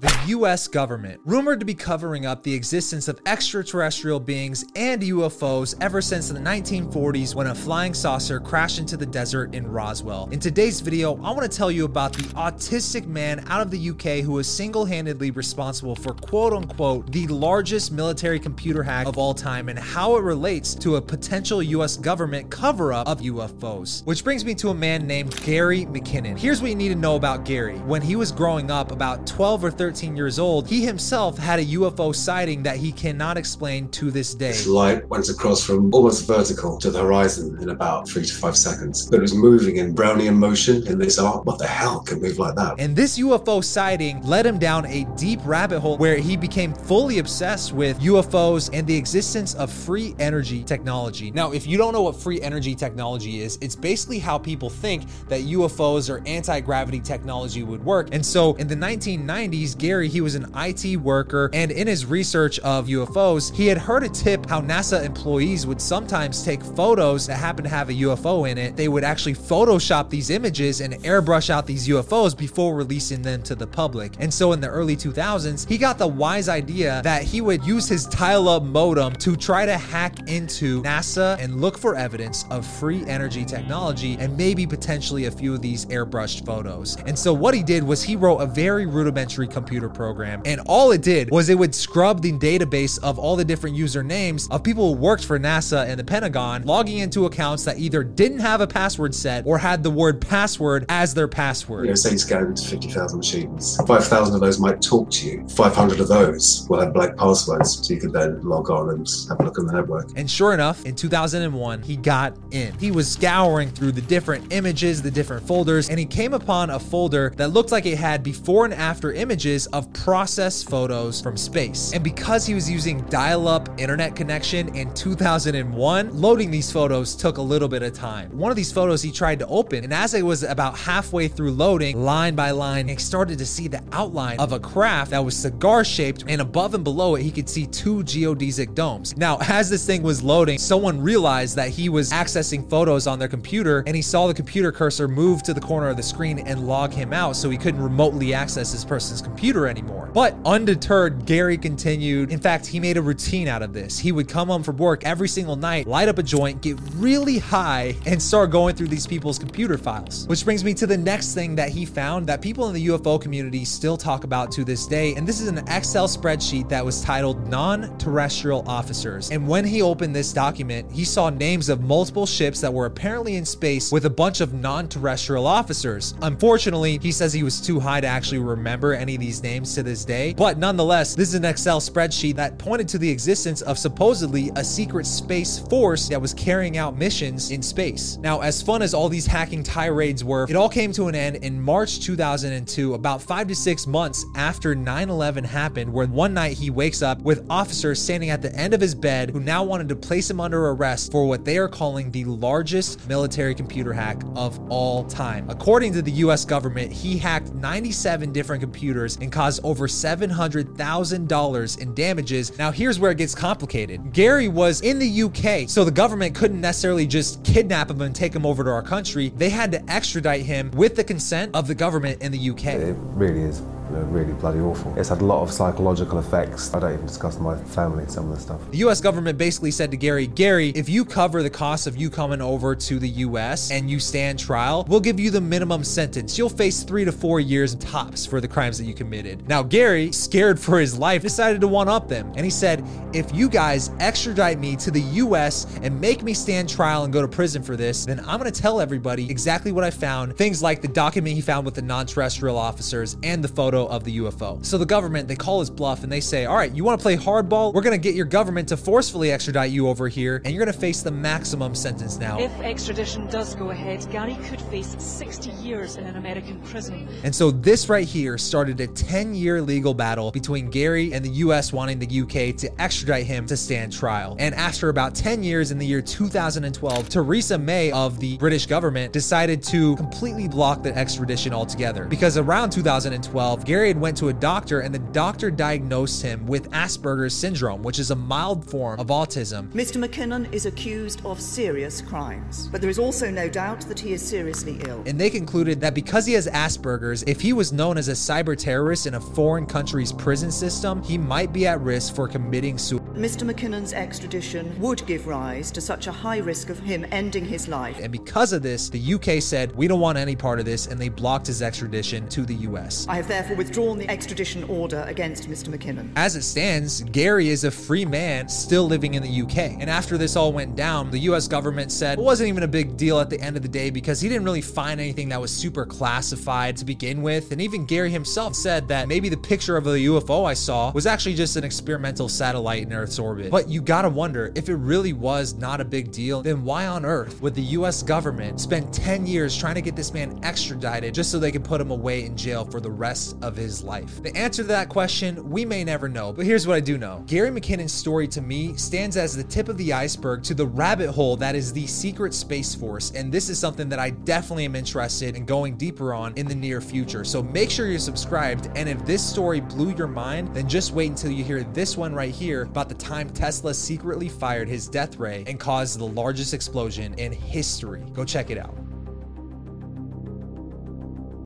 The US government, rumored to be covering up the existence of extraterrestrial beings and UFOs ever since the 1940s when a flying saucer crashed into the desert in Roswell. In today's video, I want to tell you about the autistic man out of the UK who is single handedly responsible for quote unquote the largest military computer hack of all time and how it relates to a potential US government cover up of UFOs. Which brings me to a man named Gary McKinnon. Here's what you need to know about Gary. When he was growing up, about 12 or 13 13 years old, he himself had a UFO sighting that he cannot explain to this day. This light went across from almost vertical to the horizon in about three to five seconds. But it was moving in Brownian motion in this art. What the hell can move like that? And this UFO sighting led him down a deep rabbit hole where he became fully obsessed with UFOs and the existence of free energy technology. Now, if you don't know what free energy technology is, it's basically how people think that UFOs or anti gravity technology would work. And so in the 1990s, Gary, he was an IT worker, and in his research of UFOs, he had heard a tip how NASA employees would sometimes take photos that happen to have a UFO in it. They would actually Photoshop these images and airbrush out these UFOs before releasing them to the public. And so in the early 2000s, he got the wise idea that he would use his dial up modem to try to hack into NASA and look for evidence of free energy technology and maybe potentially a few of these airbrushed photos. And so what he did was he wrote a very rudimentary computer computer program. And all it did was it would scrub the database of all the different usernames of people who worked for NASA and the Pentagon, logging into accounts that either didn't have a password set or had the word password as their password. You know, say you scanned 50,000 machines. 5,000 of those might talk to you. 500 of those will have blank passwords, so you can then log on and have a look on the network. And sure enough, in 2001, he got in. He was scouring through the different images, the different folders, and he came upon a folder that looked like it had before and after images images of processed photos from space. And because he was using dial up internet connection in 2001, loading these photos took a little bit of time. One of these photos he tried to open, and as it was about halfway through loading, line by line, he started to see the outline of a craft that was cigar shaped, and above and below it, he could see two geodesic domes. Now, as this thing was loading, someone realized that he was accessing photos on their computer, and he saw the computer cursor move to the corner of the screen and log him out so he couldn't remotely access this person's computer computer anymore. But undeterred, Gary continued. In fact, he made a routine out of this. He would come home from work every single night, light up a joint, get really high, and start going through these people's computer files. Which brings me to the next thing that he found that people in the UFO community still talk about to this day. And this is an Excel spreadsheet that was titled Non Terrestrial Officers. And when he opened this document, he saw names of multiple ships that were apparently in space with a bunch of non terrestrial officers. Unfortunately, he says he was too high to actually remember any of these these names to this day. But nonetheless, this is an Excel spreadsheet that pointed to the existence of supposedly a secret space force that was carrying out missions in space. Now, as fun as all these hacking tirades were, it all came to an end in March 2002, about five to six months after 9 11 happened, where one night he wakes up with officers standing at the end of his bed who now wanted to place him under arrest for what they are calling the largest military computer hack of all time. According to the US government, he hacked 97 different computers and caused over $700,000 in damages. Now, here's where it gets complicated. Gary was in the UK, so the government couldn't necessarily just kidnap him and take him over to our country. They had to extradite him with the consent of the government in the UK. It really is know, really bloody awful. It's had a lot of psychological effects. I don't even discuss my family and some of the stuff. The US government basically said to Gary, Gary, if you cover the cost of you coming over to the US and you stand trial, we'll give you the minimum sentence. You'll face three to four years tops for the crimes that you committed. Now, Gary, scared for his life, decided to one up them. And he said, if you guys extradite me to the US and make me stand trial and go to prison for this, then I'm gonna tell everybody exactly what I found. Things like the document he found with the non terrestrial officers and the photo photo of the UFO. So the government, they call his bluff and they say, all right, you want to play hardball? We're going to get your government to forcefully extradite you over here and you're going to face the maximum sentence now. If extradition does go ahead, Gary could face 60 years in an American prison. And so this right here started a 10 year legal battle between Gary and the US wanting the UK to extradite him to stand trial. And after about 10 years in the year 2012, Theresa May of the British government decided to completely block the extradition altogether because around 2012, Gary had went to a doctor and the doctor diagnosed him with Asperger's syndrome, which is a mild form of autism. Mr. McKinnon is accused of serious crimes, but there is also no doubt that he is seriously ill. And they concluded that because he has Asperger's, if he was known as a cyber terrorist in a foreign country's prison system, he might be at risk for committing suicide. Mr. McKinnon's extradition would give rise to such a high risk of him ending his life. And because of this, the UK said, we don't want any part of this, and they blocked his extradition to the US. I have therefore withdrawn the extradition order against Mr. McKinnon. As it stands, Gary is a free man still living in the UK. And after this all went down, the US government said it wasn't even a big deal at the end of the day because he didn't really find anything that was super classified to begin with. And even Gary himself said that maybe the picture of the UFO I saw was actually just an experimental satellite in Earth's orbit. But you gotta wonder if it really was not a big deal, then why on earth would the US government spend 10 years trying to get this man extradited just so they could put him away in jail for the rest of his life? The answer to that question, we may never know, but here's what I do know. Gary McKinnon's story to me stands as the tip of the iceberg to the rabbit hole that is the secret Space Force, and this is something that I definitely am interested in going deeper on in the near future. So make sure you're subscribed, and if this story blew your mind, then just wait until you hear this one right here about the time Tesla secretly fired his death ray and caused the largest explosion in history. Go check it out.